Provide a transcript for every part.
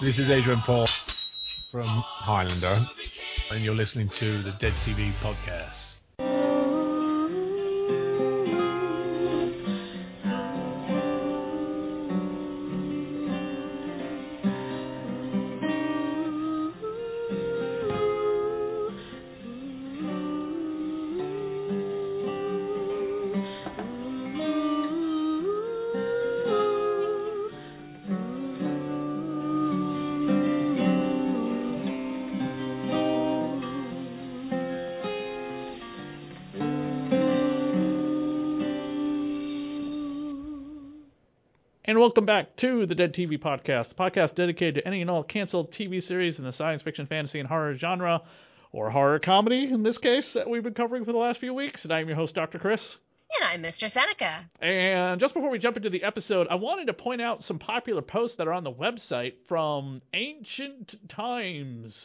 This is Adrian Paul from Highlander, and you're listening to the Dead TV podcast. Welcome back to the Dead TV Podcast, the podcast dedicated to any and all canceled TV series in the science fiction, fantasy, and horror genre, or horror comedy in this case, that we've been covering for the last few weeks. And I'm your host, Dr. Chris. And I'm Mr. Zeneca. And just before we jump into the episode, I wanted to point out some popular posts that are on the website from ancient times.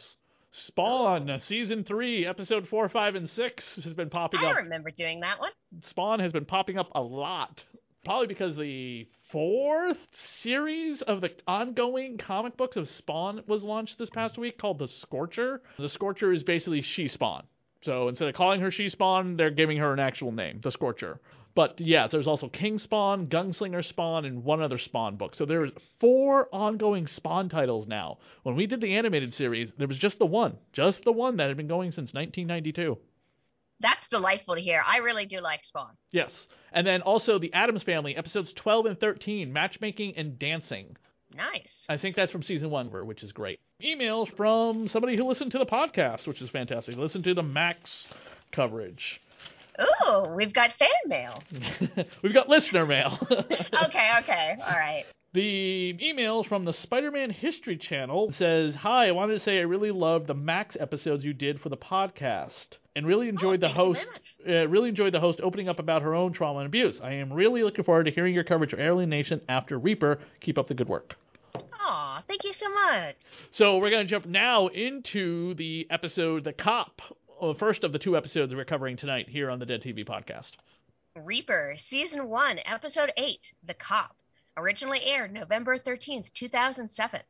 Spawn, Oh. season three, episode four, five, and six has been popping I up. I remember doing that one. Spawn has been popping up a lot. Probably because the fourth series of the ongoing comic books of Spawn was launched this past week called The Scorcher. The Scorcher is basically She Spawn. So instead of calling her She Spawn, they're giving her an actual name, The Scorcher. But yeah, there's also King Spawn, Gunslinger Spawn, and one other Spawn book. So there's four ongoing Spawn titles now. When we did the animated series, there was just the one, just the one that had been going since 1992. That's delightful to hear. I really do like Spawn. Yes. And then also the Addams Family, episodes 12 and 13, matchmaking and dancing. Nice. I think that's from season one, which is great. Emails from somebody who listened to the podcast, which is fantastic. Listen to the Max coverage. Ooh, we've got fan mail. We've got listener mail. Okay, okay. All right. The email from the Spider-Man History Channel says, "Hi, I wanted to say I really loved the Max episodes you did for the podcast, and really enjoyed the Oh, you host. Uh, really enjoyed the host opening up about her own trauma and abuse. I am really looking forward to hearing your coverage of Alien Nation after Reaper. Keep up the good work." Aw, thank you so much. So we're going to jump now into the episode, The Cop, uh, first of the two episodes we're covering tonight here on the Dead TV podcast. Reaper, Season 1, Episode 8, The Cop. Originally aired November 13th, 2007.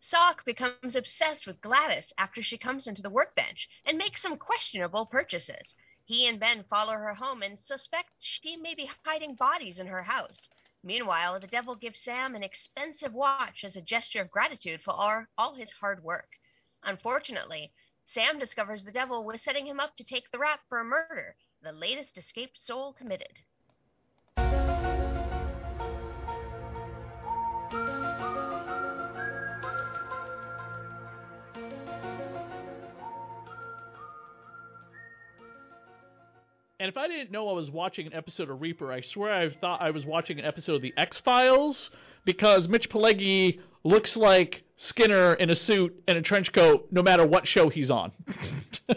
Sock becomes obsessed with Gladys after she comes into the workbench and makes some questionable purchases. He and Ben follow her home and suspect she may be hiding bodies in her house. Meanwhile, the devil gives Sam an expensive watch as a gesture of gratitude for all, all his hard work. Unfortunately, Sam discovers the devil was setting him up to take the rap for a murder, the latest escaped soul committed. And if I didn't know I was watching an episode of Reaper, I swear I thought I was watching an episode of The X Files because Mitch Pileggi looks like Skinner in a suit and a trench coat no matter what show he's on.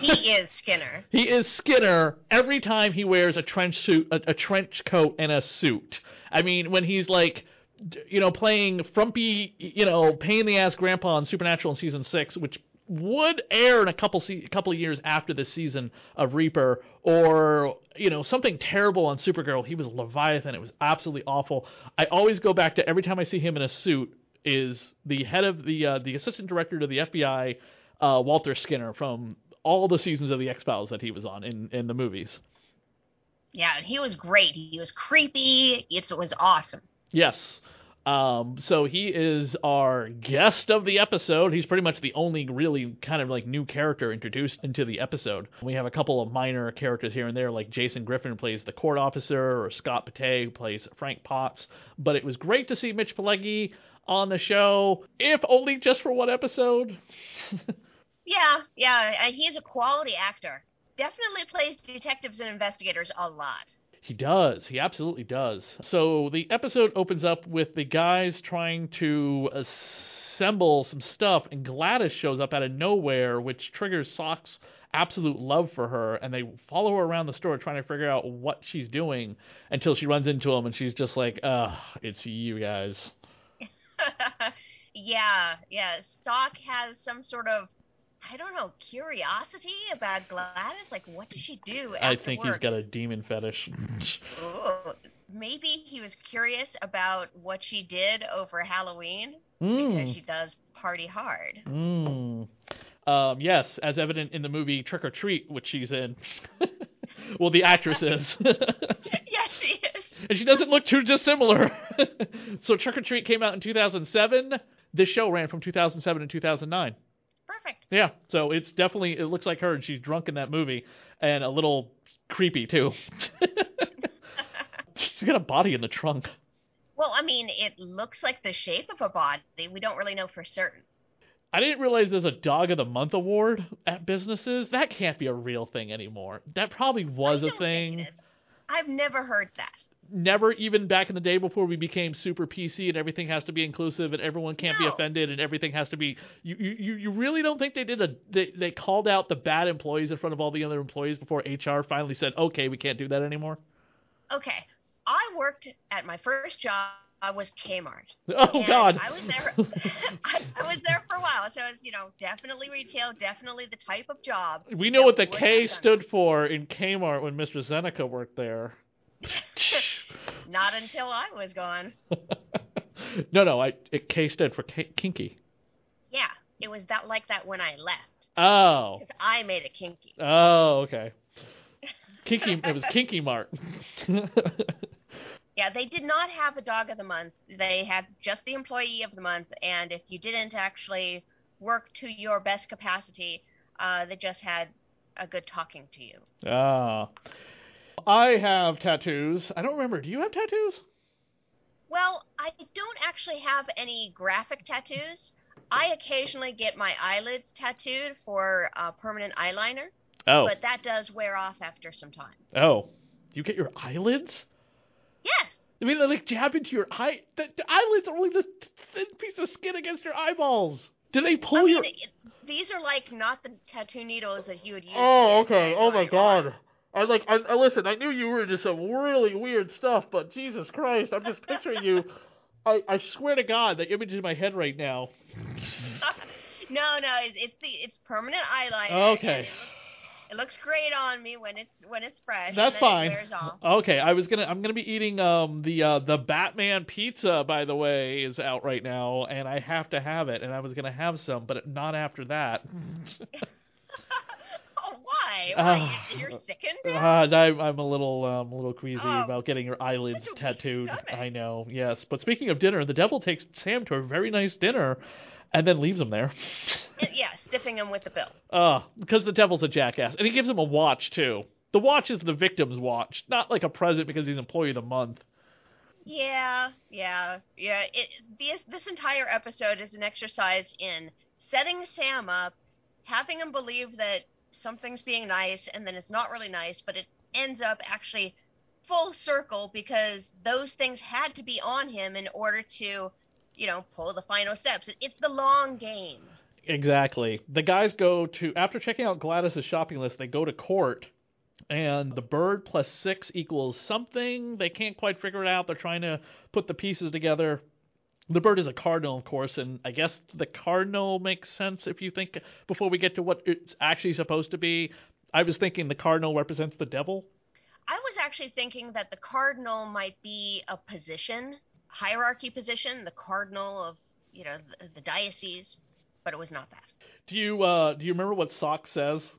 He is Skinner. He is Skinner every time he wears a trench suit, a, a trench coat, and a suit. I mean, when he's like, you know, playing frumpy, you know, pain in the ass grandpa on Supernatural in season six, which would air in a couple se- a couple of years after this season of Reaper, or you know, something terrible on Supergirl. He was Leviathan. It was absolutely awful. I always go back to every time I see him in a suit is the head of the uh, the assistant director to the FBI, uh, Walter Skinner from all the seasons of the X Files that he was on in in the movies. Yeah, he was great. He was creepy. It was awesome. Yes. Um, so he is our guest of the episode. He's pretty much the only really kind of like new character introduced into the episode. We have a couple of minor characters here and there, like Jason Griffin plays the court officer, or Scott Pate plays Frank Potts. But it was great to see Mitch Pileggi on the show, if only just for one episode. Yeah, yeah, he's a quality actor. Definitely plays detectives and investigators a lot. He does. He absolutely does. So the episode opens up with the guys trying to assemble some stuff, and Gladys shows up out of nowhere, which triggers Sock's absolute love for her, and they follow her around the store trying to figure out what she's doing until she runs into him, and she's just like, "Ugh, it's you guys." yeah, yeah. Sock has some sort of I don't know, curiosity about Gladys. Like, what does she do? I think he's got a demon fetish. Ooh, maybe he was curious about what she did over Halloween Mm. because she does party hard. Mm. Um, yes, as evident in the movie Trick or Treat, which she's in. well, the actress is. yes, she is. and she doesn't look too dissimilar. so Trick or Treat came out in 2007. This show ran from 2007 to 2009. Perfect. Yeah, so it's definitely it looks like her, and she's drunk in that movie, and a little creepy too. she's got a body in the trunk. Well, I mean, it looks like the shape of a body. We don't really know for certain. I didn't realize there's a Dog of the Month award at businesses. That can't be a real thing anymore. That probably was a thing. I've never heard that. Never even back in the day before we became super PC and everything has to be inclusive and everyone can't be offended and everything has to be. You you you- really don't think they did a they, they called out the bad employees in front of all the other employees before HR finally said okay we can't do that anymore. Okay, I worked at my first job. I was Kmart. Oh And God. I was there. I, I was there for a while, so was you know definitely retail, definitely the type of job. we know what the K stood for in Kmart when Mr. Zeneca worked there. Not until I was gone. no, no, I it K stood for K- kinky. Yeah, it was that like that when I left Oh. because I made it kinky. Oh, okay. Kinky it was Kinky Mart. Yeah, they did not have a dog of the month. They had just the employee of the month, and if you didn't actually work to your best capacity, uh, they just had a good talking to you. Ah. I have tattoos. I don't remember. Do you have tattoos? Well, I don't actually have any graphic tattoos. I occasionally get my eyelids tattooed for uh, permanent eyeliner, Oh. but that does wear off after some time. Oh. You get your eyelids? Yes. I mean, they like jab into your eye. The, the eyelids are only the thin piece of skin against your eyeballs. Do they pull I mean, your? it, these are like not the tattoo needles that you would use. Oh, okay. Oh my god. I like. I, I listen. I knew you were into some really weird stuff, but Jesus Christ, I'm just picturing you. I, I swear to God, that image is in my head right now. no, no, it's, it's the it's permanent eyeliner. Okay. It looks, great on me when it's when it's fresh. and That's fine. It wears off. Okay, I was gonna. I'm gonna be eating um the uh the Batman pizza. By the way, is out right now, and I have to have it. And I was gonna have some, but not after that. Why? Why? You- You're sickened? Uh. I'm, I'm a little um, a little queasy Oh, about getting your eyelids such a weak tattooed. I know, yes. But speaking of dinner, the devil takes Sam to a very nice dinner, and then leaves him there. yeah, stiffing him with the bill. Uh, because the devil's a jackass, and he gives him a watch too. The watch is the victim's watch, not like a present because he's employee of the month. Yeah, yeah, yeah. It, this this entire episode is an exercise in setting Sam up, having him believe that something's being nice, and then it's not really nice, but it ends up actually full circle because those things had to be on him in order to, you know, pull the final steps. It's the long game. Exactly. The guys go to after checking out Gladys's shopping list, they go to court, and the bird plus six equals something. They can't quite figure it out. They're trying to put the pieces together. The bird is a cardinal, of course, and I guess the cardinal makes sense if you think before we get to what it's actually supposed to be. I was thinking the cardinal represents the devil. I was actually thinking that the cardinal might be a position, hierarchy position, the cardinal of, you know, the, the diocese, but it was not that. Do you uh do you remember what Sock says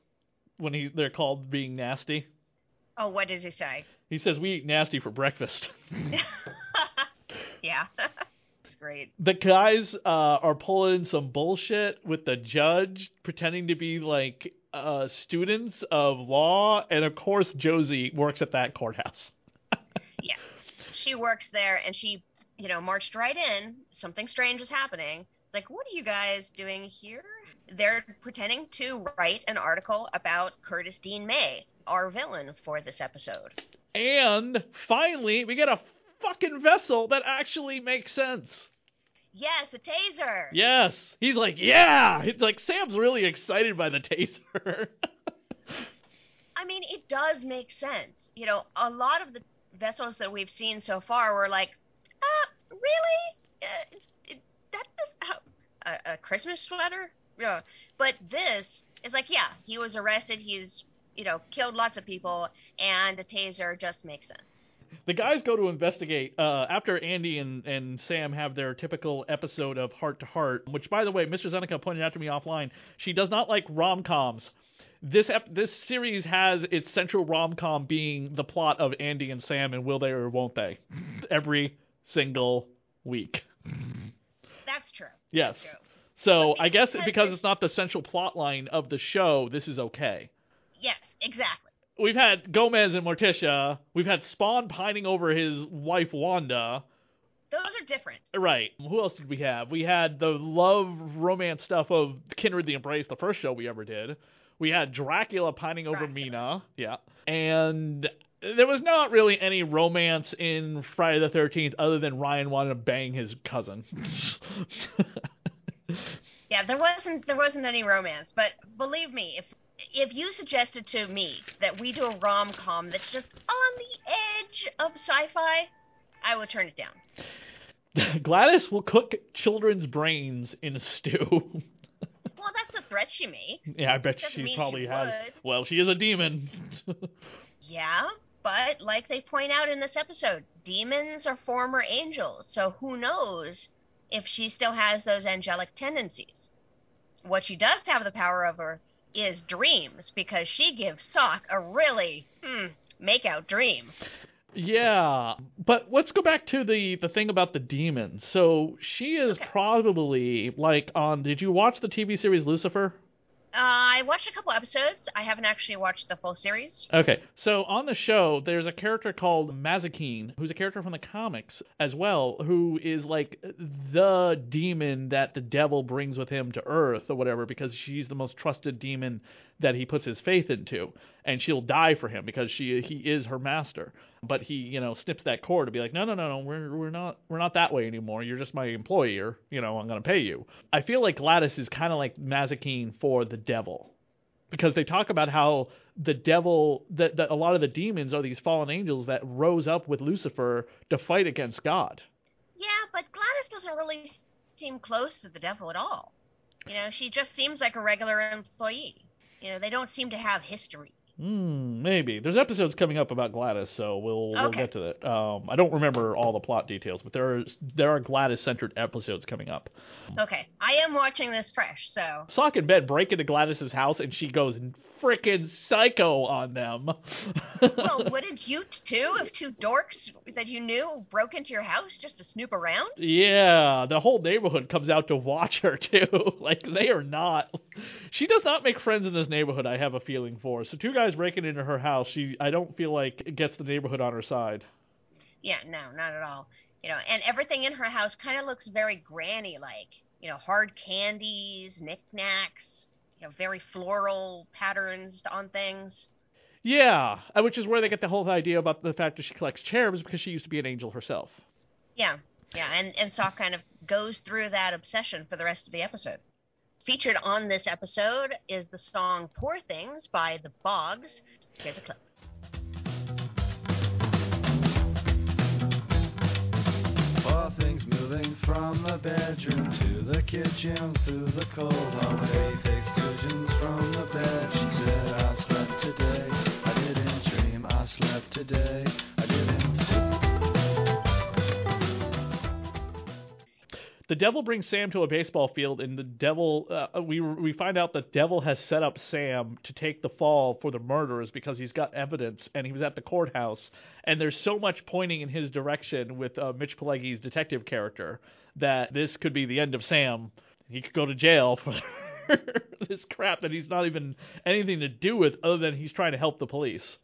when he they're called being nasty? Oh, what does he say? He says we eat nasty for breakfast. yeah. great. the guys uh, are pulling some bullshit with the judge, pretending to be like uh, students of law, and of course Josie works at that courthouse. Yeah, she works there and she, you know, marched right in. Something strange is happening. It's like, what are you guys doing here? They're pretending to write an article about Curtis Dean May, our villain for this episode. And finally, we get a fucking vessel that actually makes sense. Yes, a taser. Yes, he's like, yeah. He's like Sam's really excited by the taser. I mean, it does make sense. You know, a lot of the vessels that we've seen so far were like, uh, really? Uh, it- that does a, a Christmas sweater? Yeah. But this is like, yeah, he was arrested. He's, you know, killed lots of people, and a taser just makes sense. The guys go to investigate uh, after Andy and, and Sam have their typical episode of Heart to Heart, which, by the way, Mr. Zeneca pointed out to me offline. She does not like rom coms. This ep- this series has its central rom com being the plot of Andy and Sam and will they or won't they every single week. That's true. Yes. That's true. So I guess because it's not the central plot line of the show, this is okay. Yes, exactly. We've had Gomez and Morticia. We've had Spawn pining over his wife Wanda. Those are different. Right. Who else did we have? We had the love romance stuff of Kindred the Embrace, the first show we ever did. We had Dracula pining over Dracula. Mina. Yeah. And there was not really any romance in Friday the 13th other than Ryan wanted to bang his cousin. Yeah, there wasn't there wasn't any romance, but believe me, if if you suggested to me that we do a rom com that's just on the edge of sci-fi, I would turn it down. Gladys will cook children's brains in a stew. Well, that's a threat she makes. yeah, I bet she mean she probably has. Well, she is a demon. Yeah, but like they point out in this episode, demons are former angels, so who knows if she still has those angelic tendencies. What she does have the power over is dreams, because she gives Sock a really, hmm, make out dream. Yeah, but let's go back to the the thing about the demon. So she is Okay. probably like on. Did you watch the TV series Lucifer? I watched a couple episodes. I haven't actually watched the full series. Okay, so on the show, there's a character called Mazikeen, who's a character from the comics as well, who is like the demon that the devil brings with him to Earth or whatever, because she's the most trusted demon that he puts his faith into, and she'll die for him because she he is her master. But he, you know, snips that cord to be like, no, no, no, no, we're we're not we're not that way anymore. You're just my employee, you know, I'm gonna pay you. I feel like Gladys is kind of like Mazikeen for the devil because they talk about how the devil that, that a lot of the demons are these fallen angels that rose up with Lucifer to fight against God. Yeah, but Gladys doesn't really seem close to the devil at all. You know, she just seems like a regular employee. You know, they don't seem to have history. Hmm, maybe. There's episodes coming up about Gladys, so we'll we'll get to that. Um, I don't remember all the plot details, but there are there are Gladys centered episodes coming up. Okay, I am watching this fresh, so Sock and Ben break into Gladys's house and she goes freaking psycho on them. well, wouldn't you too if two dorks that you knew broke into your house just to snoop around? Yeah, the whole neighborhood comes out to watch her too. like they are not. She does not make friends in this neighborhood. I have a feeling for. So two guys breaking into her house. She, I don't feel like gets the neighborhood on her side. Yeah, no, not at all. You know, and everything in her house kind of looks very granny-like. You know, hard candies, knickknacks, you know, very floral patterns on things. Yeah, uh, which is where they get the whole idea about the fact that she collects cherubs because she used to be an angel herself. Yeah, yeah, and and Sock kind of goes through that obsession for the rest of the episode. Featured on this episode is the song "Poor Things" by the Bogs. Here's a clip. All things moving from the bedroom to the kitchen through the cold hallway. Devil brings Sam to a baseball field, and the devil. Uh, we we find out the devil has set up Sam to take the fall for the murderers because he's got evidence, and he was at the courthouse. And there's so much pointing in his direction with uh, Mitch Pileggi's detective character that this could be the end of Sam. He could go to jail for this crap that he's not even anything to do with, other than he's trying to help the police.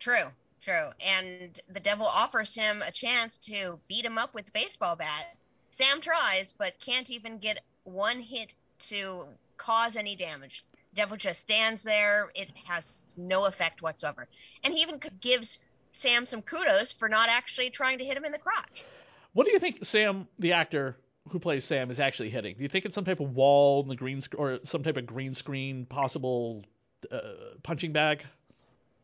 True, true. And the devil offers him a chance to beat him up with a baseball bat. Sam tries, but can't even get one hit to cause any damage. Devil just stands there. It has no effect whatsoever. And he even gives Sam some kudos for not actually trying to hit him in the crotch. What do you think Sam, the actor who plays Sam, is actually hitting? Do you think it's some type of wall in the green sc- or some type of green screen possible uh, punching bag?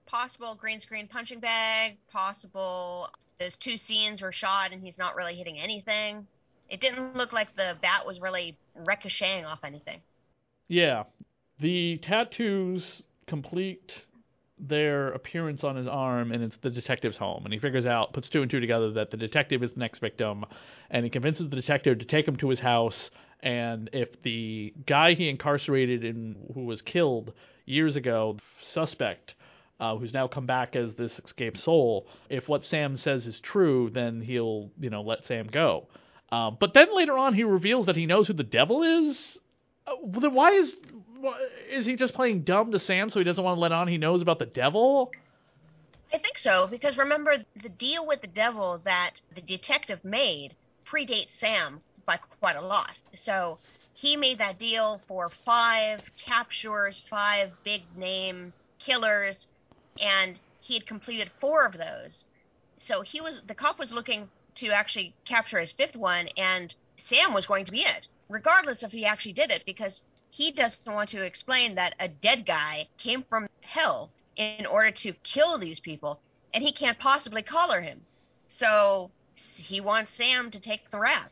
Possible green screen punching bag, possible those two scenes were shot and he's not really hitting anything. It didn't look like the bat was really ricocheting off anything. Yeah. The tattoos complete their appearance on his arm, and it's the detective's home. And he figures out, puts two and two together, that the detective is the next victim, and he convinces the detective to take him to his house. And if the guy he incarcerated and who was killed years ago, suspect, uh, who's now come back as this escaped soul, if what Sam says is true, then he'll, you know, let Sam go. Um, but then later on, he reveals that he knows who the devil is. Uh, then why is why, is he just playing dumb to Sam so he doesn't want to let on he knows about the devil? I think so because remember the deal with the devil that the detective made predates Sam by quite a lot. So he made that deal for five captures, five big name killers, and he had completed four of those. So he was the cop was looking to actually capture his fifth one, and Sam was going to be it, regardless if he actually did it, because he doesn't want to explain that a dead guy came from hell in order to kill these people, and he can't possibly collar him. So he wants Sam to take the rap.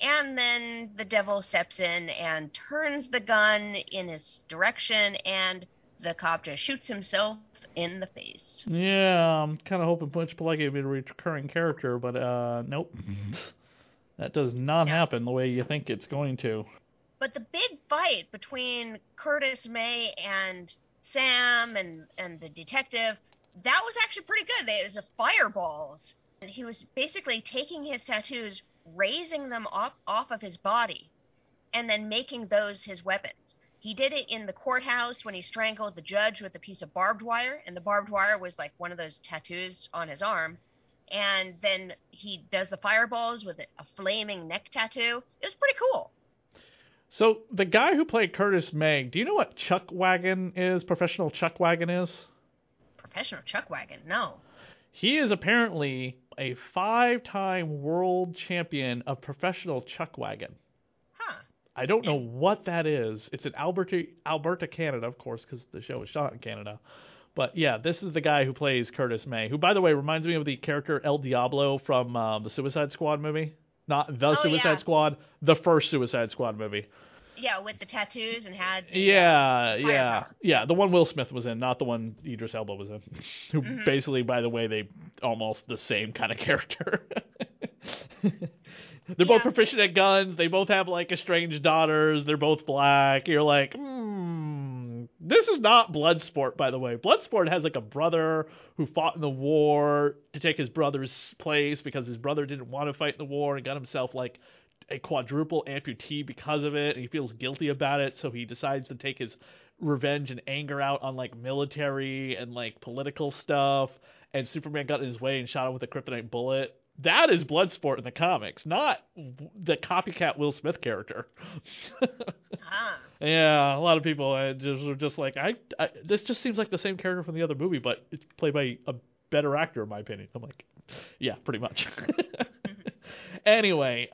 And then the devil steps in and turns the gun in his direction, and the cop just shoots himself in the face. Yeah, I'm kind of hoping Mitch Pileggi would be a recurring character, but uh, nope. that does not Yeah. happen the way you think it's going to. But the big fight between Curtis May and Sam and, and the detective, that was actually pretty good. It was a fireballs. And He was basically taking his tattoos, raising them off, off of his body, and then making those his weapons. He did it in the courthouse when he strangled the judge with a piece of barbed wire, and the barbed wire was like one of those tattoos on his arm. And then he does the fireballs with a flaming neck tattoo. It was pretty cool. So the guy who played Curtis May, do you know what chuck wagon is? Professional chuck wagon is? Professional chuck wagon, no. He is apparently a five-time world champion of professional chuck wagon. I don't know what that is. It's in Alberta, Alberta, Canada, of course, because the show is shot in Canada. But yeah, this is the guy who plays Curtis May, who, by the way, reminds me of the character El Diablo from uh, the Suicide Squad movie. Not the Oh, Suicide yeah. Squad, the first Suicide Squad movie. Yeah, with the tattoos and had. the, uh, Yeah, yeah, yeah. The one Will Smith was in, not the one Idris Elba was in. Who Mhm. basically, by the way, they almost the same kind of character. They're both proficient at guns. They both have like estranged daughters. They're both black. You're like, hmm. This is not Bloodsport, by the way. Bloodsport has like a brother who fought in the war to take his brother's place because his brother didn't want to fight in the war and got himself like a quadruple amputee because of it, and he feels guilty about it, so he decides to take his revenge and anger out on like military and like political stuff. And Superman got in his way and shot him with a kryptonite bullet. That is Bloodsport in the comics, not the copycat Will Smith character. Ah. yeah, a lot of people uh, just were just like, I, I, this just seems like the same character from the other movie, but it's played by a better actor, in my opinion. I'm like, yeah, pretty much. anyway,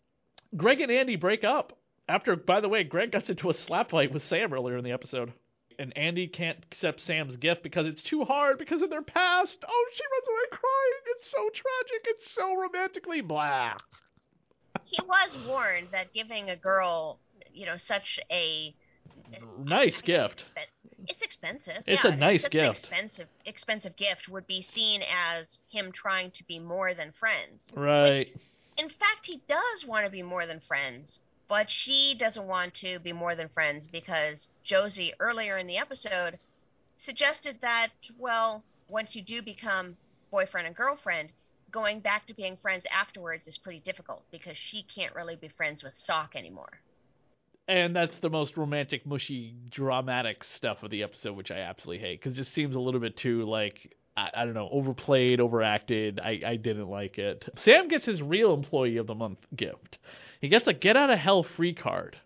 Greg and Andy break up after. By the way, Greg got into a slap fight with Sam earlier in the episode, and Andy can't accept Sam's gift because it's too hard because of their past. Oh, she runs away crying. It's so tragic. It's so romantically blah. He was warned that giving a girl, you know, such a Nice I think gift. It's, expensive. It's yeah, a nice such gift. An expensive, expensive gift would be seen as him trying to be more than friends. Right. In fact, he does want to be more than friends, but she doesn't want to be more than friends because Josie earlier in the episode suggested that, well, once you do become boyfriend and girlfriend, going back to being friends afterwards is pretty difficult because she can't really be friends with Sock anymore. and that's the most romantic, mushy, dramatic stuff of the episode, which I absolutely hate because it just seems a little bit too like I, I don't know, overplayed, overacted. I I didn't like it. Sam gets his real employee of the month gift. He gets a get out of hell free card.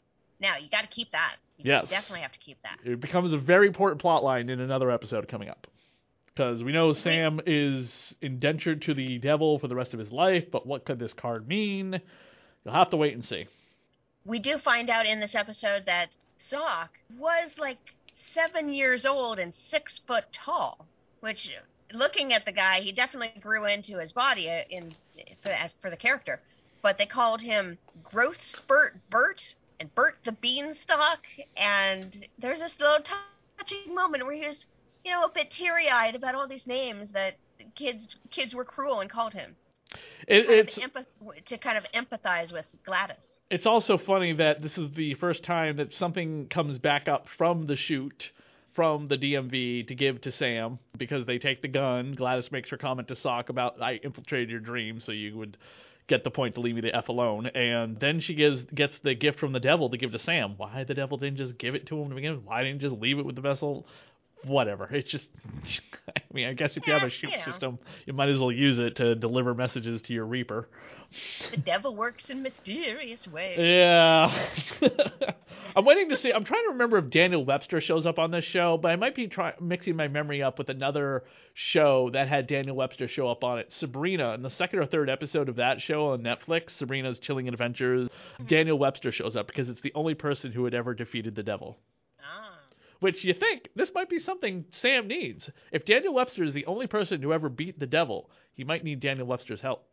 Now, you got to keep that. You Yes. definitely have to keep that. It becomes a very important plot line in another episode coming up. Because we know Sam is indentured to the devil for the rest of his life, but what could this card mean? You'll have to wait and see. we do find out in this episode that Sock was like seven years old and six foot tall, which, looking at the guy, he definitely grew into his body uh, in for, as for the character. But they called him Growth Spurt Bert and Bert the Beanstalk, and there's this little touching moment where he was you know, a bit teary-eyed about all these names that kids kids were cruel and called him. It, Kind of it's empath- to kind of empathize with Gladys. it's also funny that this is the first time that something comes back up from the chute from the DMV to give to Sam because they take the gun. Gladys makes her comment to Sock about I infiltrated your dream so you would get the point to leave me the f alone. And then she gives gets the gift from the devil to give to Sam. Why the devil didn't just give it to him to begin with? Why didn't just leave it with the vessel? Whatever. It's just, I mean, I guess if you have a chute you know. system, you might as well use it to deliver messages to your Reaper. The devil works in mysterious ways. Yeah. I'm waiting to see. I'm trying to remember if Daniel Webster shows up on this show, but I might be try- mixing my memory up with another show that had Daniel Webster show up on it. Sabrina, in the second or third episode of that show on Netflix, Sabrina's Chilling Adventures, mm-hmm. Daniel Webster shows up because it's the only person who had ever defeated the devil. Which you think this might be something Sam needs. If Daniel Webster is the only person who ever beat the devil, he might need Daniel Webster's help.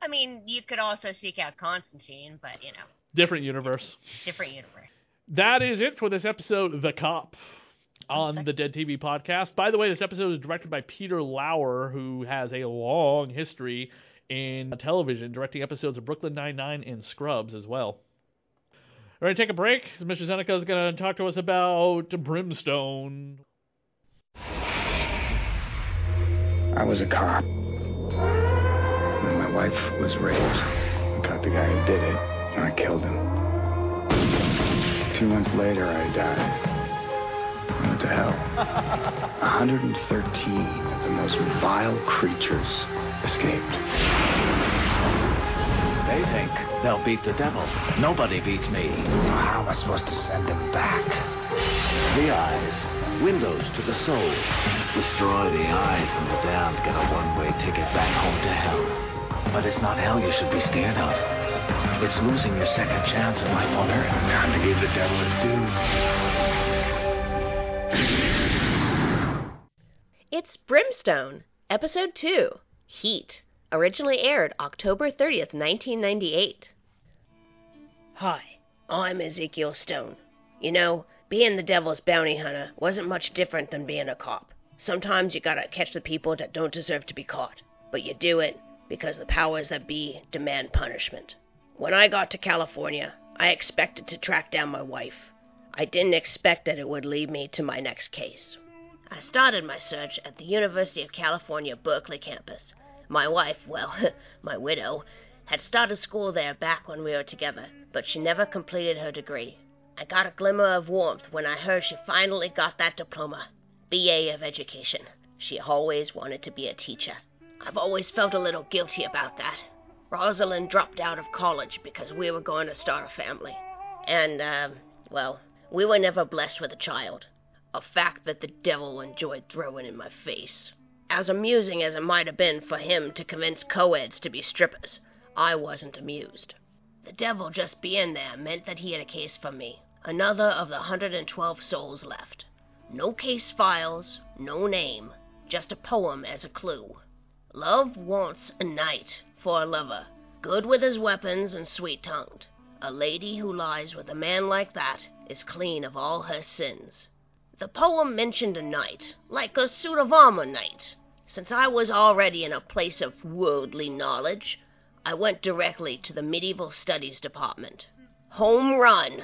I mean, you could also seek out Constantine, but you know, Different universe. different universe. That is it for this episode The Cop on the Dead TV podcast. By the way, this episode is directed by Peter Lauer, who has a long history in television, directing episodes of Brooklyn Nine-Nine and Scrubs as well. All right, take a break. Mr. Zeneca is going to talk to us about Brimstone. I was a cop. When my wife was raped, I caught the guy who did it, and I killed him. Two months later, I died. I went to hell. 113 of the most vile creatures escaped. They think they'll beat the devil. Nobody beats me. So how am I supposed to send them back? The eyes, windows to the soul. Destroy the eyes, and the damned get a one-way ticket back home to hell. But it's not hell you should be scared of. It's losing your second chance at life on earth. Time to give the devil his due. It's Brimstone, Episode 2, Heat, originally aired October 30th, 1998. Hi, I'm Ezekiel Stone. You know, being the devil's bounty hunter wasn't much different than being a cop. Sometimes you gotta catch the people that don't deserve to be caught, but you do it because the powers that be demand punishment. When I got to California, I expected to track down my wife. I didn't expect that it would lead me to my next case. I started my search at the University of California, Berkeley campus. My wife, well, my widow, had started school there back when we were together, but she never completed her degree. I got a glimmer of warmth when I heard she finally got that diploma, BA of Education. She always wanted to be a teacher. I've always felt a little guilty about that. Rosalind dropped out of college because we were going to start a family. And, um, well, we were never blessed with a child a fact that the devil enjoyed throwing in my face. As amusing as it might have been for him to convince co-eds to be strippers, I wasn't amused. The devil just being there meant that he had a case for me, another of the 112 souls left. No case files, no name, just a poem as a clue. Love wants a knight for a lover, good with his weapons and sweet-tongued. A lady who lies with a man like that is clean of all her sins. The poem mentioned a knight, like a suit of armor knight. Since I was already in a place of worldly knowledge, I went directly to the medieval studies department. Home run!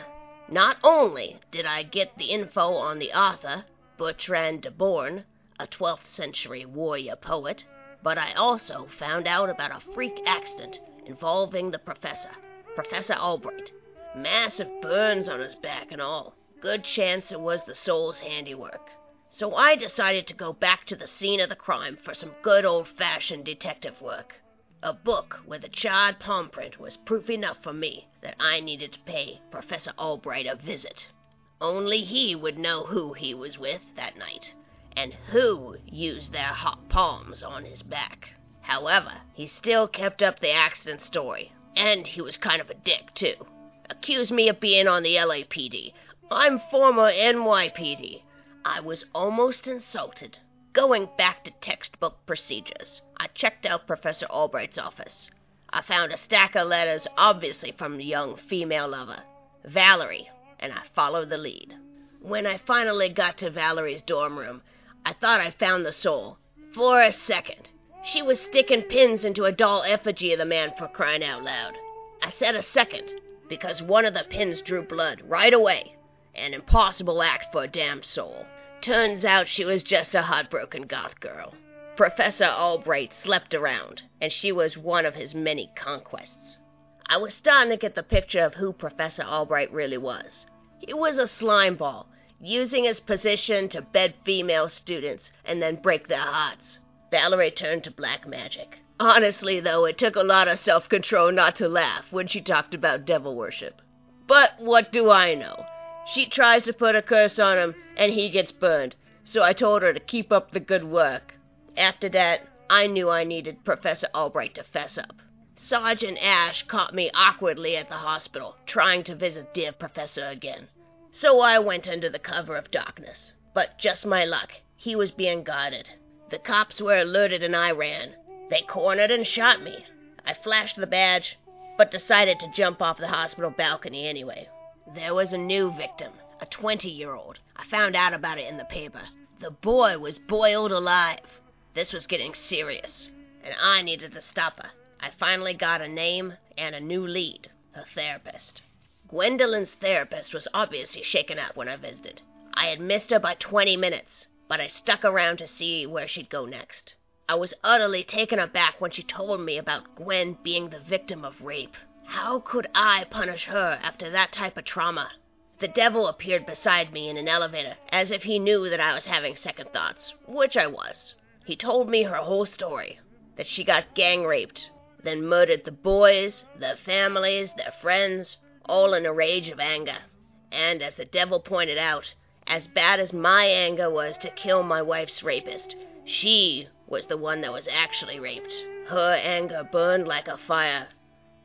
Not only did I get the info on the author, Bertrand de Born, a 12th century warrior poet, but I also found out about a freak accident involving the professor, Professor Albright. Massive burns on his back and all. Good chance it was the soul's handiwork. So I decided to go back to the scene of the crime for some good old fashioned detective work. A book with a charred palm print was proof enough for me that I needed to pay Professor Albright a visit. Only he would know who he was with that night, and who used their hot palms on his back. However, he still kept up the accident story, and he was kind of a dick, too. Accused me of being on the LAPD. I'm former NYPD. I was almost insulted. Going back to textbook procedures, I checked out Professor Albright's office. I found a stack of letters, obviously from a young female lover, Valerie, and I followed the lead. When I finally got to Valerie's dorm room, I thought I found the soul. For a second. She was sticking pins into a doll effigy of the man for crying out loud. I said a second because one of the pins drew blood right away. An impossible act for a damned soul. Turns out she was just a heartbroken goth girl. Professor Albright slept around, and she was one of his many conquests. I was starting to get the picture of who Professor Albright really was. He was a slime ball, using his position to bed female students and then break their hearts. Valerie turned to black magic. Honestly, though, it took a lot of self control not to laugh when she talked about devil worship. But what do I know? She tries to put a curse on him, and he gets burned, so I told her to keep up the good work. After that, I knew I needed Professor Albright to fess up. Sergeant Ash caught me awkwardly at the hospital, trying to visit dear Professor again. So I went under the cover of darkness. But just my luck, he was being guarded. The cops were alerted and I ran. They cornered and shot me. I flashed the badge, but decided to jump off the hospital balcony anyway. There was a new victim, a 20 year old. I found out about it in the paper. The boy was boiled alive. This was getting serious, and I needed to stop her. I finally got a name and a new lead, her therapist. Gwendolyn's therapist was obviously shaken up when I visited. I had missed her by 20 minutes, but I stuck around to see where she'd go next. I was utterly taken aback when she told me about Gwen being the victim of rape. How could I punish her after that type of trauma? The devil appeared beside me in an elevator, as if he knew that I was having second thoughts, which I was. He told me her whole story that she got gang raped, then murdered the boys, their families, their friends, all in a rage of anger. And as the devil pointed out, as bad as my anger was to kill my wife's rapist, she was the one that was actually raped. Her anger burned like a fire.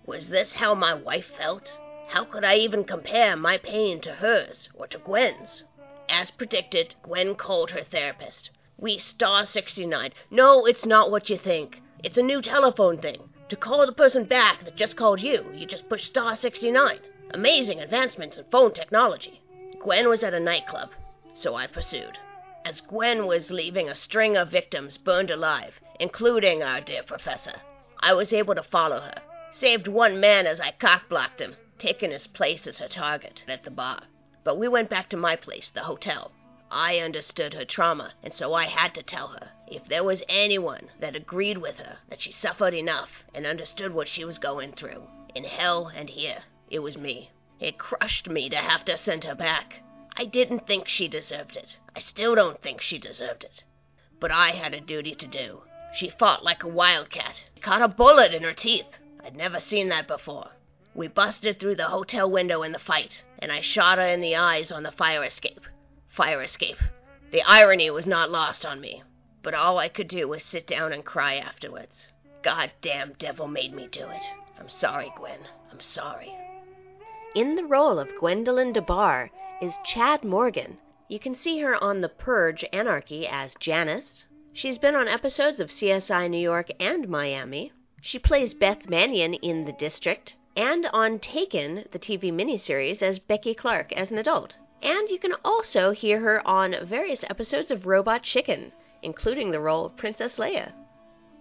Was this how my wife felt? How could I even compare my pain to hers or to Gwen's? As predicted, Gwen called her therapist. We star 69. No, it's not what you think. It's a new telephone thing. To call the person back that just called you, you just push star 69. Amazing advancements in phone technology. Gwen was at a nightclub, so I pursued. As Gwen was leaving a string of victims burned alive, including our dear professor, I was able to follow her. Saved one man as I cock-blocked him, taking his place as her target at the bar. But we went back to my place, the hotel. I understood her trauma, and so I had to tell her. If there was anyone that agreed with her that she suffered enough and understood what she was going through, in hell and here, it was me. It crushed me to have to send her back. I didn't think she deserved it. I still don't think she deserved it. But I had a duty to do. She fought like a wildcat. Caught a bullet in her teeth. I'd never seen that before. We busted through the hotel window in the fight, and I shot her in the eyes on the fire escape. Fire escape. The irony was not lost on me, but all I could do was sit down and cry afterwards. Goddamn devil made me do it. I'm sorry, Gwen. I'm sorry. In the role of Gwendolyn DeBar is Chad Morgan. You can see her on The Purge Anarchy as Janice. She's been on episodes of CSI New York and Miami. She plays Beth Mannion in The District and on Taken, the TV miniseries, as Becky Clark as an adult. And you can also hear her on various episodes of Robot Chicken, including the role of Princess Leia.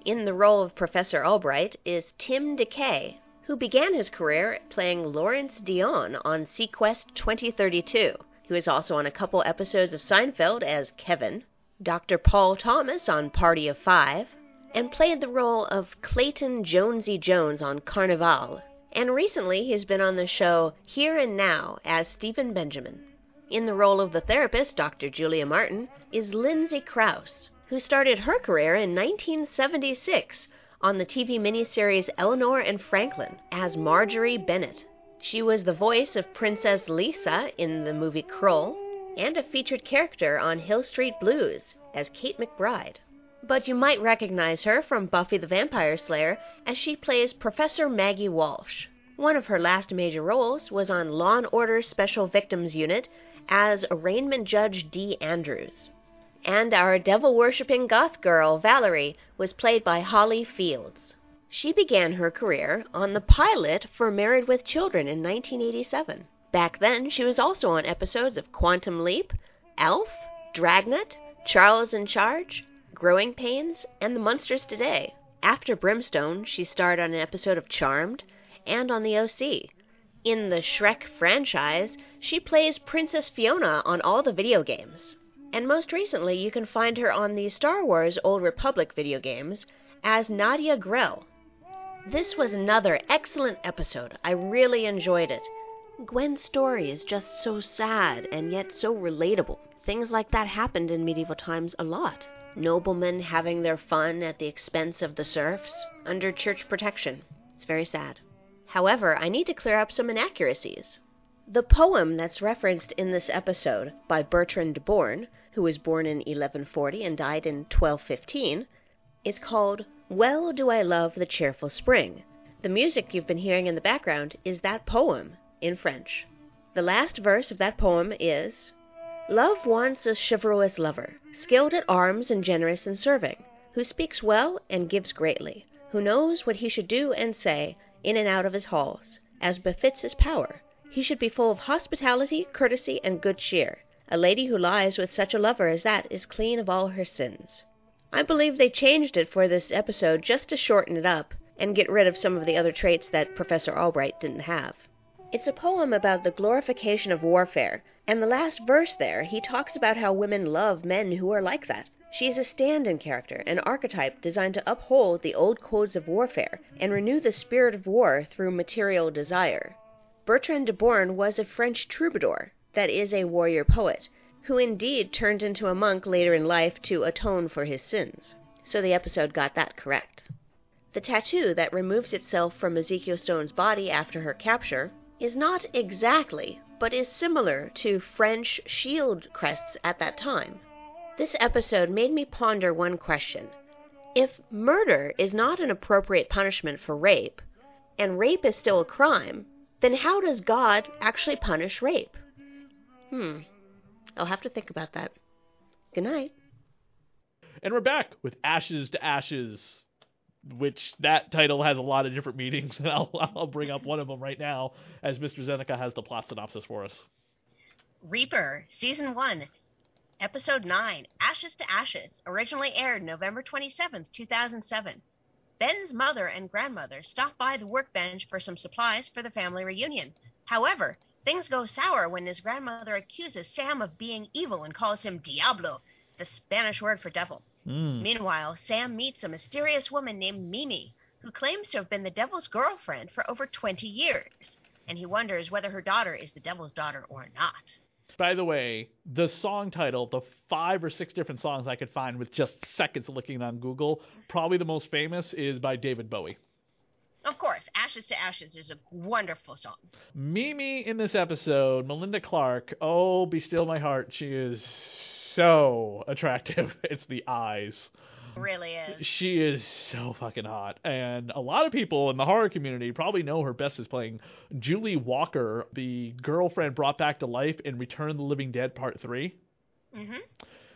In the role of Professor Albright is Tim DeKay, who began his career playing Lawrence Dion on seaQuest 2032. He was also on a couple episodes of Seinfeld as Kevin, Dr. Paul Thomas on Party of Five, and played the role of Clayton Jonesy Jones on Carnivàle. And recently he's been on the show Here and Now as Stephen Benjamin. In the role of the therapist, Dr. Julia Martin, is Lindsay Crouse, who started her career in 1976 on the TV miniseries Eleanor and Franklin as Marjorie Bennett. She was the voice of Princess Lyssa in the movie Krull and a featured character on Hill Street Blues as Kate McBride. But you might recognize her from Buffy the Vampire Slayer as she plays Professor Maggie Walsh. One of her last major roles was on Law and Order Special Victims Unit as Arraignment Judge D. Andrews and our devil worshipping goth girl, Valerie, was played by Holly Fields. She began her career on the pilot for Married with Children in 1987. Back then, she was also on episodes of Quantum Leap, ALF, Dragnet, Charles in Charge, Growing Pains, and The Munsters Today. After Brimstone, she starred on an episode of Charmed and on the OC. In the Shrek franchise, she plays Princess Fiona on all the video games. And most recently, you can find her on the Star Wars Old Republic video games as Nadia Grell. This was another excellent episode. I really enjoyed it. Gwen's story is just so sad and yet so relatable. Things like that happened in medieval times a lot. Noblemen having their fun at the expense of the serfs under church protection. It's very sad. However, I need to clear up some inaccuracies. The poem that's referenced in this episode by Bertrand de Born, who was born in 1140 and died in 1215, is called Well Do I Love the Cheerful Spring. The music you've been hearing in the background is that poem in French. The last verse of that poem is Love wants a chivalrous lover, skilled at arms and generous in serving, who speaks well and gives greatly, who knows what he should do and say in and out of his halls, as befits his power he should be full of hospitality, courtesy, and good cheer. A lady who lies with such a lover as that is clean of all her sins. I believe they changed it for this episode just to shorten it up and get rid of some of the other traits that Professor Albright didn't have. It's a poem about the glorification of warfare, and the last verse there he talks about how women love men who are like that. She is a stand in character, an archetype designed to uphold the old codes of warfare and renew the spirit of war through material desire. Bertrand de Born was a French troubadour, that is, a warrior poet, who indeed turned into a monk later in life to atone for his sins. So the episode got that correct. The tattoo that removes itself from Ezekiel Stone's body after her capture is not exactly, but is similar to French shield crests at that time. This episode made me ponder one question. If murder is not an appropriate punishment for rape, and rape is still a crime, then how does God actually punish rape? Hmm. I'll have to think about that. Good night. And we're back with Ashes to Ashes, which that title has a lot of different meanings, and I'll, I'll bring up one of them right now as Mr. Zeneca has the plot synopsis for us. Reaper, Season 1, Episode 9, Ashes to Ashes, originally aired November 27th, 2007. Ben's mother and grandmother stop by the workbench for some supplies for the family reunion. However, things go sour when his grandmother accuses Sam of being evil and calls him Diablo, the Spanish word for devil. Mm. Meanwhile, Sam meets a mysterious woman named Mimi, who claims to have been the devil's girlfriend for over 20 years, and he wonders whether her daughter is the devil's daughter or not. By the way, the song title, the five or six different songs I could find with just seconds of looking on Google, probably the most famous is by David Bowie. Of course, Ashes to Ashes is a wonderful song. Mimi in this episode, Melinda Clark, oh, be still my heart, she is so attractive. It's the eyes. Really is. She is so fucking hot. And a lot of people in the horror community probably know her best as playing Julie Walker, the girlfriend brought back to life in Return of the Living Dead Part 3. hmm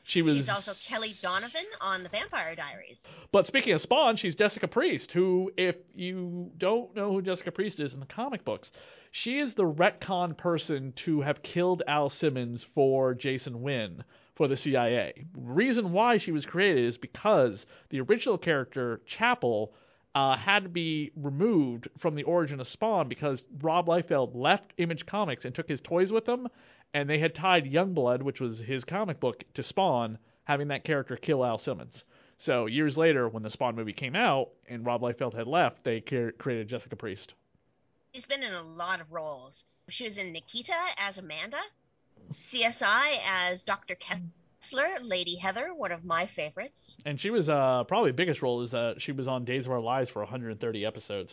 She was She's also Kelly Donovan on The Vampire Diaries. But speaking of Spawn, she's Jessica Priest, who, if you don't know who Jessica Priest is in the comic books, she is the retcon person to have killed Al Simmons for Jason Wynn for the CIA. Reason why she was created is because the original character, Chapel, uh, had to be removed from the origin of Spawn because Rob Liefeld left Image Comics and took his toys with him, and they had tied Youngblood, which was his comic book, to Spawn, having that character kill Al Simmons. So years later, when the Spawn movie came out and Rob Liefeld had left, they cre- created Jessica Priest. She's been in a lot of roles. She was in Nikita as Amanda, CSI as Dr. Kessler, Lady Heather, one of my favorites. And she was uh, probably biggest role is that she was on Days of Our Lives for 130 episodes,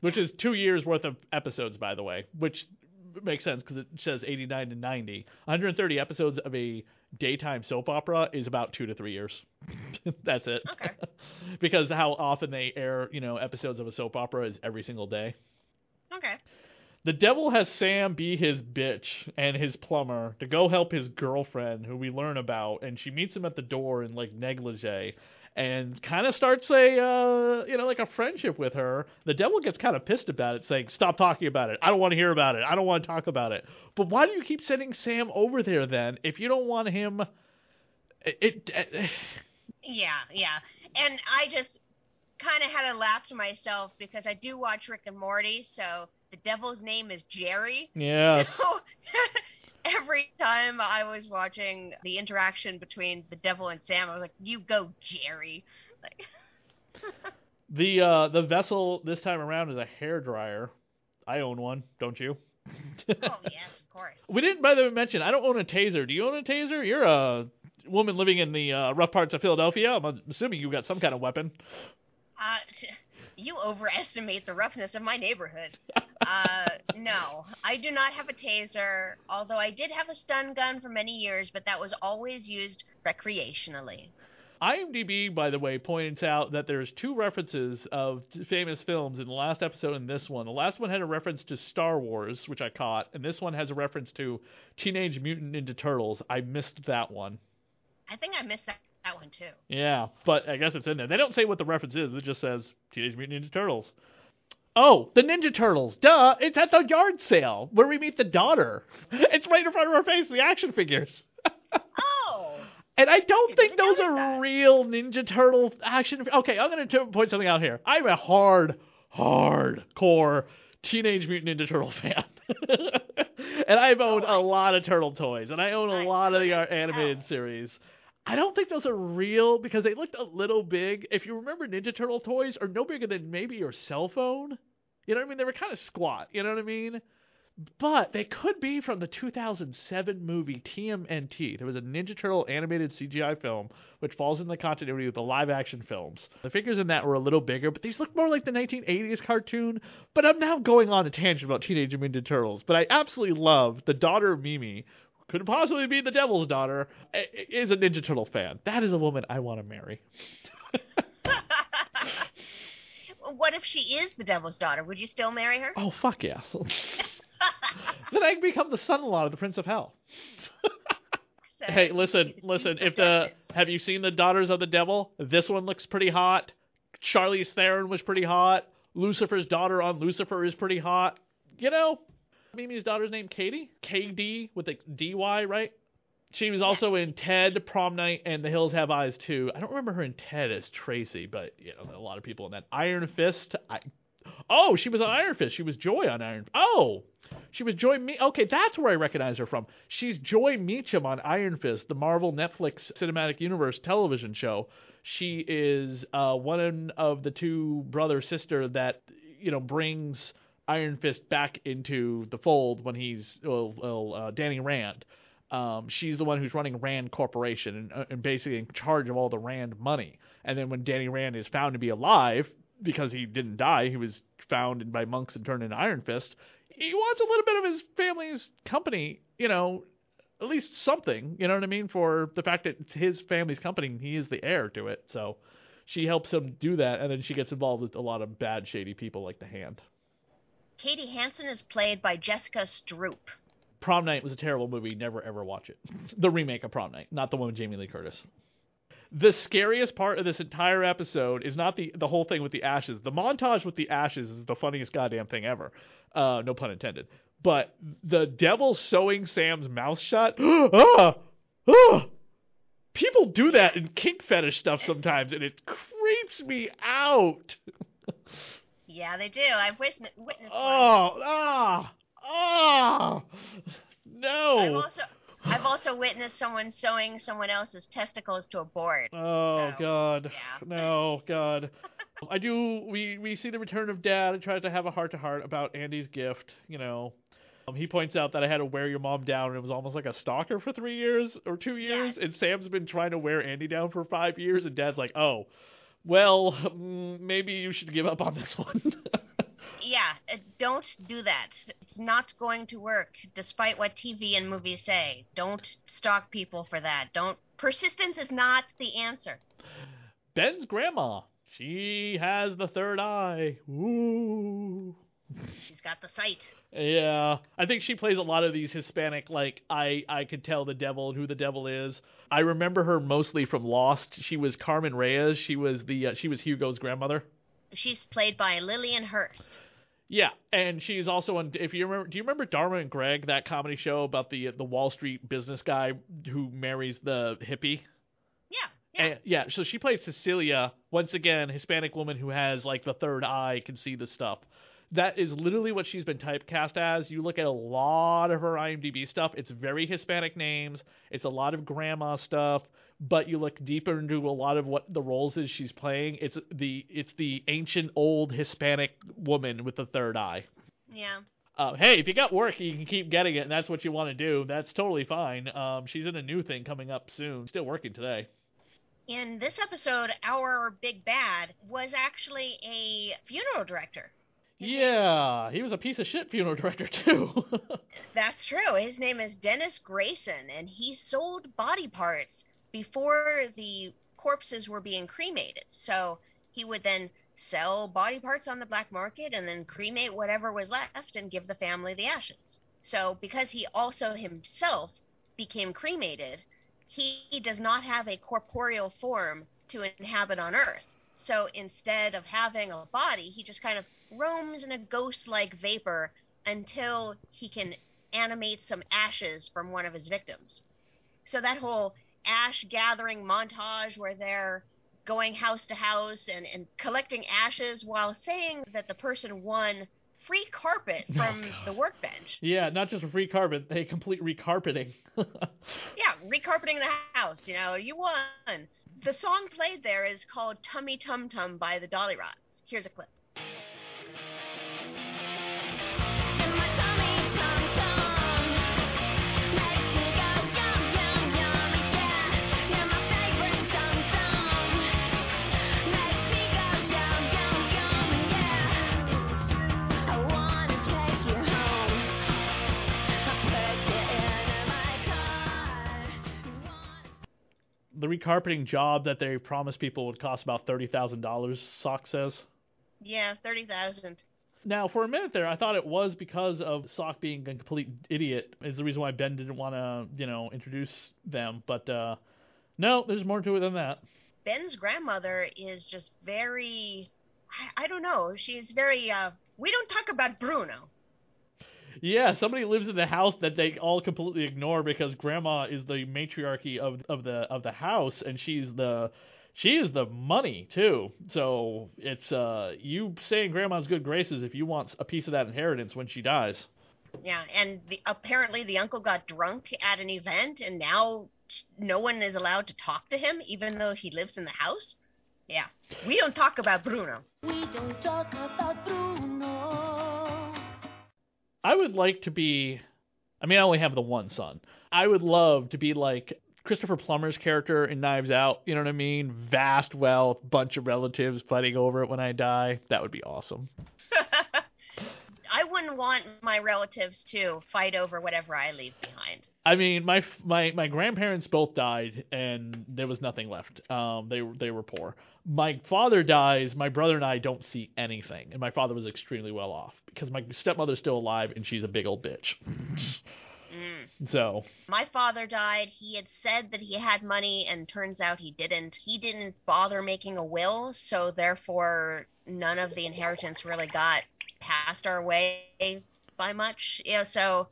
which is two years worth of episodes, by the way, which makes sense because it says 89 to 90. 130 episodes of a daytime soap opera is about two to three years. That's it. Okay. because how often they air, you know, episodes of a soap opera is every single day. Okay. The devil has Sam be his bitch and his plumber to go help his girlfriend, who we learn about, and she meets him at the door in like negligee, and kind of starts a uh, you know like a friendship with her. The devil gets kind of pissed about it, saying, "Stop talking about it. I don't want to hear about it. I don't want to talk about it." But why do you keep sending Sam over there then if you don't want him? It, it, it Yeah, yeah. And I just kind of had to laugh to myself because I do watch Rick and Morty, so the devil's name is Jerry. yes. So every time I was watching the interaction between the devil and Sam, I was like, "You go, Jerry." Like, The uh the vessel this time around is a hair dryer. I own one, don't you? oh yes, of course. We didn't by the way mention I don't own a taser. Do you own a taser? You're a woman living in the uh, rough parts of Philadelphia. I'm assuming you've got some kind of weapon. Uh, t- you overestimate the roughness of my neighborhood. Uh, no, I do not have a taser. Although I did have a stun gun for many years, but that was always used recreationally. IMDb, by the way, points out that there's two references of famous films in the last episode and this one. The last one had a reference to Star Wars, which I caught, and this one has a reference to Teenage Mutant Ninja Turtles. I missed that one. I think I missed that, that one too. Yeah, but I guess it's in there. They don't say what the reference is. It just says Teenage Mutant Ninja Turtles. Oh, the Ninja Turtles. Duh. It's at the yard sale where we meet the daughter. It's right in front of our face, the action figures. Oh, And I don't think those are that. real Ninja Turtle action. Okay, I'm going to point something out here. I'm a hard, hardcore Teenage Mutant Ninja Turtle fan. and I've oh, owned a lot of turtle toys, and I own a I lot of the animated series. I don't think those are real because they looked a little big. If you remember, Ninja Turtle toys are no bigger than maybe your cell phone. You know what I mean? They were kind of squat. You know what I mean? But they could be from the 2007 movie TMNT. There was a Ninja Turtle animated CGI film which falls in the continuity with the live action films. The figures in that were a little bigger, but these look more like the 1980s cartoon. But I'm now going on a tangent about Teenage Mutant Ninja Turtles. But I absolutely love the daughter of Mimi, could possibly be the devil's daughter, is a Ninja Turtle fan. That is a woman I want to marry. what if she is the devil's daughter? Would you still marry her? Oh, fuck yes. then I can become the son in law of the Prince of Hell. So- Hey, listen, listen. If the have you seen the Daughters of the Devil? This one looks pretty hot. Charlize Theron was pretty hot. Lucifer's daughter on Lucifer is pretty hot. You know, Mimi's daughter's name Katie, KD with a DY, right? She was also in Ted, Prom Night, and The Hills Have Eyes too. I don't remember her in Ted as Tracy, but you know, a lot of people in that. Iron Fist. I, oh, she was on Iron Fist. She was Joy on Iron. Oh, she was Joy. Me- okay, that's where I recognize her from. She's Joy Meachum on Iron Fist, the Marvel Netflix Cinematic Universe television show. She is uh, one of the two brother sister that you know brings Iron Fist back into the fold when he's well, well uh, Danny Rand. Um, she's the one who's running Rand Corporation and, uh, and basically in charge of all the Rand money. And then when Danny Rand is found to be alive because he didn't die, he was found by monks and turned into Iron Fist. He wants a little bit of his family's company, you know, at least something, you know what I mean, for the fact that it's his family's company, he is the heir to it. So she helps him do that, and then she gets involved with a lot of bad, shady people like the Hand. Katie Hansen is played by Jessica Stroup. Prom Night was a terrible movie. Never ever watch it. The remake of Prom Night, not the one with Jamie Lee Curtis. The scariest part of this entire episode is not the the whole thing with the ashes. The montage with the ashes is the funniest goddamn thing ever. Uh, no pun intended. But the devil sewing Sam's mouth shut. ah, ah. People do that in kink fetish stuff sometimes, and it creeps me out. Yeah, they do. I've witnessed, witnessed one. Oh, ah, ah, I've no. also I've also witnessed someone sewing someone else's testicles to a board. Oh So, God, yeah. no God. I do. We we see the return of Dad and tries to have a heart to heart about Andy's gift. You know, um, he points out that I had to wear your mom down, and it was almost like a stalker for three years or two years. And Sam's been trying to wear Andy down for five years, and Dad's like, oh, well, maybe you should give up on this one. Yeah, uh, don't do that. It's not going to work, despite what TV and movies say. Don't stalk people for that. Don't. Persistence is not the answer. Ben's grandma, she has the third eye. Ooh. She's got the sight. Yeah, I think she plays a lot of these Hispanic. Like I, I could tell the devil and who the devil is. I remember her mostly from Lost. She was Carmen Reyes. She was the uh, she was Hugo's grandmother. She's played by Lillian Hurst. Yeah, and she's also on. If you remember, do you remember Dharma and Greg, that comedy show about the the Wall Street business guy who marries the hippie? Yeah. Yeah. And, yeah, so she played Cecilia, once again, Hispanic woman who has like the third eye, can see the stuff. That is literally what she's been typecast as. You look at a lot of her IMDb stuff, it's very Hispanic names, it's a lot of grandma stuff, but you look deeper into a lot of what the roles is she's playing. It's the it's the ancient old Hispanic woman with the third eye. yeah. Uh, hey, if you got work, you can keep getting it, and that's what you want to do. That's totally fine. Um, she's in a new thing coming up soon. Still working today. In this episode, our big bad was actually a funeral director. Yeah, he was a piece of shit funeral director too. That's true. His name is Dennis Grayson, and he sold body parts before the corpses were being cremated. So he would then sell body parts on the black market and then cremate whatever was left and give the family the ashes. So because he also himself became cremated, he does not have a corporeal form to inhabit on Earth. So instead of having a body, he just kind of roams in a ghost like vapor until he can animate some ashes from one of his victims. So that whole ash gathering montage where they're going house to house and, and collecting ashes while saying that the person won free carpet Oh, from God. the workbench. yeah, not just a free carpet, they complete recarpeting. Yeah, recarpeting the house, you know, you won. The song played there is called Tummy Tum Tum by the Dollyrots. Here's a clip. The recarpeting job that they promised people would cost about thirty thousand dollars. Sock says. Yeah, 30,000. Now, for a minute there, I thought it was because of Sock being a complete idiot is the reason why Ben didn't want to, you know, introduce them. But uh, no, there's more to it than that. Ben's grandmother is just very I, I don't know, she's very uh we don't talk about Bruno. Yeah, somebody lives in the house that they all completely ignore because Grandma is the matriarchy of of the of the house, and she's the she is the money too. So it's uh you saying Grandma's good graces if you want a piece of that inheritance when she dies. Yeah, and the, apparently the uncle got drunk at an event and now no one is allowed to talk to him even though he lives in the house. Yeah. We don't talk about Bruno. We don't talk about Bruno. I would like to be. I mean, I only have the one son. I would love to be like Christopher Plummer's character in Knives Out. You know what I mean? Vast wealth, bunch of relatives fighting over it when I die. That would be awesome. I wouldn't want my relatives to fight over whatever I leave behind. I mean, my my my grandparents both died, and there was nothing left. Um, they they were poor. My father dies. My brother and I don't see anything, and my father was extremely well off because my stepmother's still alive, and she's a big old bitch. Mm. So My father died. He had said that he had money, and turns out he didn't. He didn't bother making a will, so therefore none of the inheritance really got passed our way by much. Yeah, so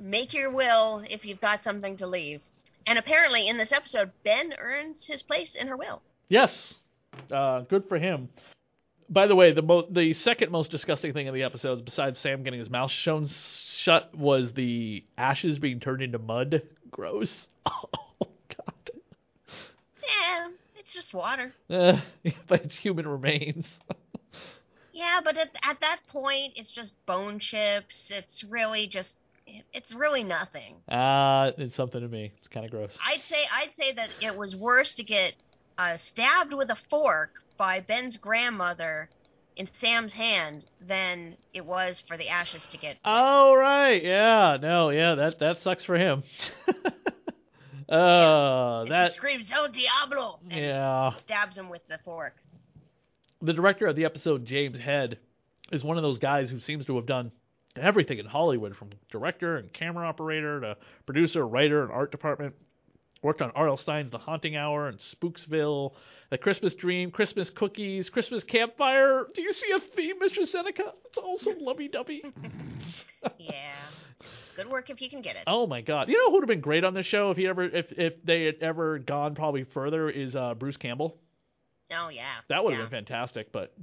make your will if you've got something to leave. And apparently, in this episode, Ben earns his place in her will. Yes, uh, good for him. By the way, the mo- the second most disgusting thing in the episode, besides Sam getting his mouth shown shut, was the ashes being turned into mud. Gross. Oh God. Yeah, it's just water. Uh, but it's human remains. Yeah, but at, at that point, it's just bone chips. It's really just, it's really nothing. Ah, it's something to me. It's kind of gross. I'd say I'd say that it was worse to get uh, stabbed with a fork by Ben's grandmother in Sam's hand than it was for the ashes to get. Oh right, yeah, no, yeah, that that sucks for him. uh, And that screams "El Diablo!" yeah. stabs him with the fork. the director of the episode, James Head, is one of those guys who seems to have done everything in Hollywood, from director and camera operator to producer, writer, and art department. Worked on R.L. Stine's The Haunting Hour and Spooksville, The Christmas Dream, Christmas Cookies, Christmas Campfire. Do you see a theme, Mr. Zeneca? It's all so lovey-dovey. Yeah. Good work if you can get it. Oh my God! You know who would have been great on this show if he ever, if if they had ever gone probably further is uh, Bruce Campbell. Oh yeah. That would have yeah. been fantastic, but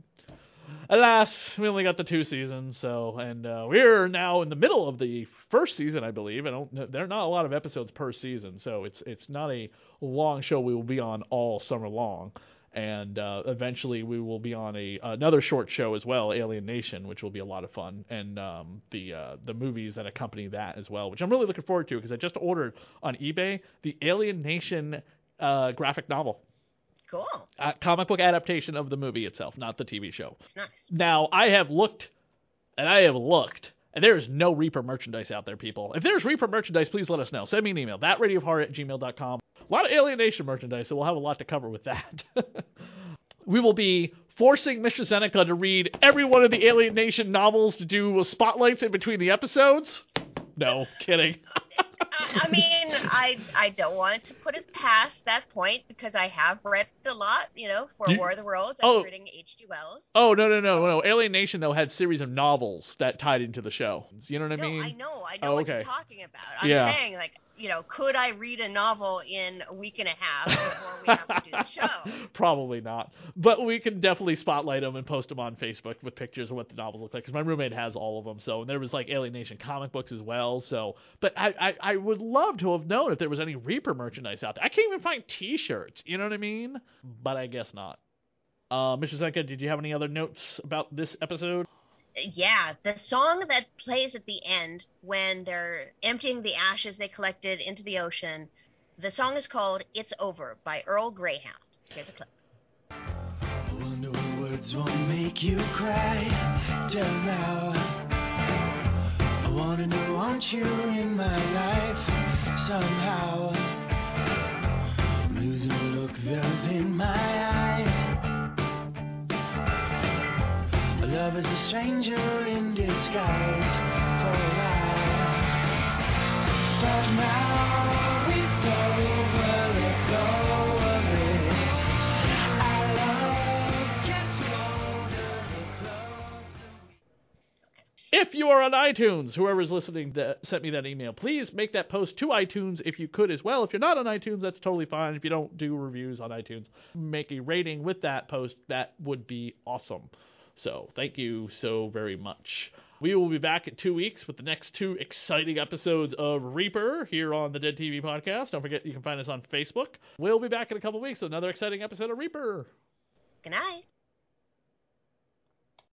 alas, we only got the two seasons. So, and uh, we're now in the middle of the first season, I believe. I don't. There are not a lot of episodes per season, so it's it's not a long show. We will be on all summer long, and uh, eventually we will be on a another short show as well, Alien Nation, which will be a lot of fun, and um, the uh, the movies that accompany that as well, which I'm really looking forward to because I just ordered on eBay the Alien Nation uh, graphic novel Cool. uh, comic book adaptation of the movie itself, not the TV show. Nice. Now, I have looked, and I have looked, and there is no Reaper merchandise out there, people. If there's Reaper merchandise, please let us know. Send me an email, thatradiohorror at gmail.com. A lot of Alien Nation merchandise, so we'll have a lot to cover with that. we will be forcing Mr. Zeneca to read every one of the Alien Nation novels to do spotlights in between the episodes. No, kidding. I, mean, I I don't want to put it past that point because I have read a lot, you know, for You- War of the Worlds. I'm Oh. reading H.G. Wells. Oh no no no no! Alien Nation though had series of novels that tied into the show. You know what I no, mean? I know, I know Oh, what you're talking about. I'm Yeah. saying, like, you know, could I read a novel in a week and a half before we have to do the show? Probably not, but we can definitely spotlight them and post them on Facebook with pictures of what the novels look like. Because my roommate has all of them, so and there was like Alien Nation comic books as well. So, but I, I I would love to have known if there was any Reaper merchandise out there. I can't even find T-shirts. You know what I mean? But I guess not. Uh, Mr. Zeneca, did you have any other notes about this episode? Yeah, the song that plays at the end when they're emptying the ashes they collected into the ocean, the song is called It's Over by Earl Greyhound. Here's a clip. Words won't make you cry. Now. I to want you in my life somehow. I'm losing look in my eyes. Love is a stranger in disguise for a while. But now over, let go of. Our love gets colder. If you are on iTunes, whoever's listening that sent me that email, please make that post to iTunes if you could as well. If you're not on iTunes, that's totally fine. If you don't do reviews on iTunes, make a rating with that post. That would be awesome. So thank you so very much. We will be back in two weeks with the next two exciting episodes of Reaper here on the Dead TV podcast. Don't forget you can find us on Facebook. We'll be back in a couple weeks with another exciting episode of Reaper. Good night.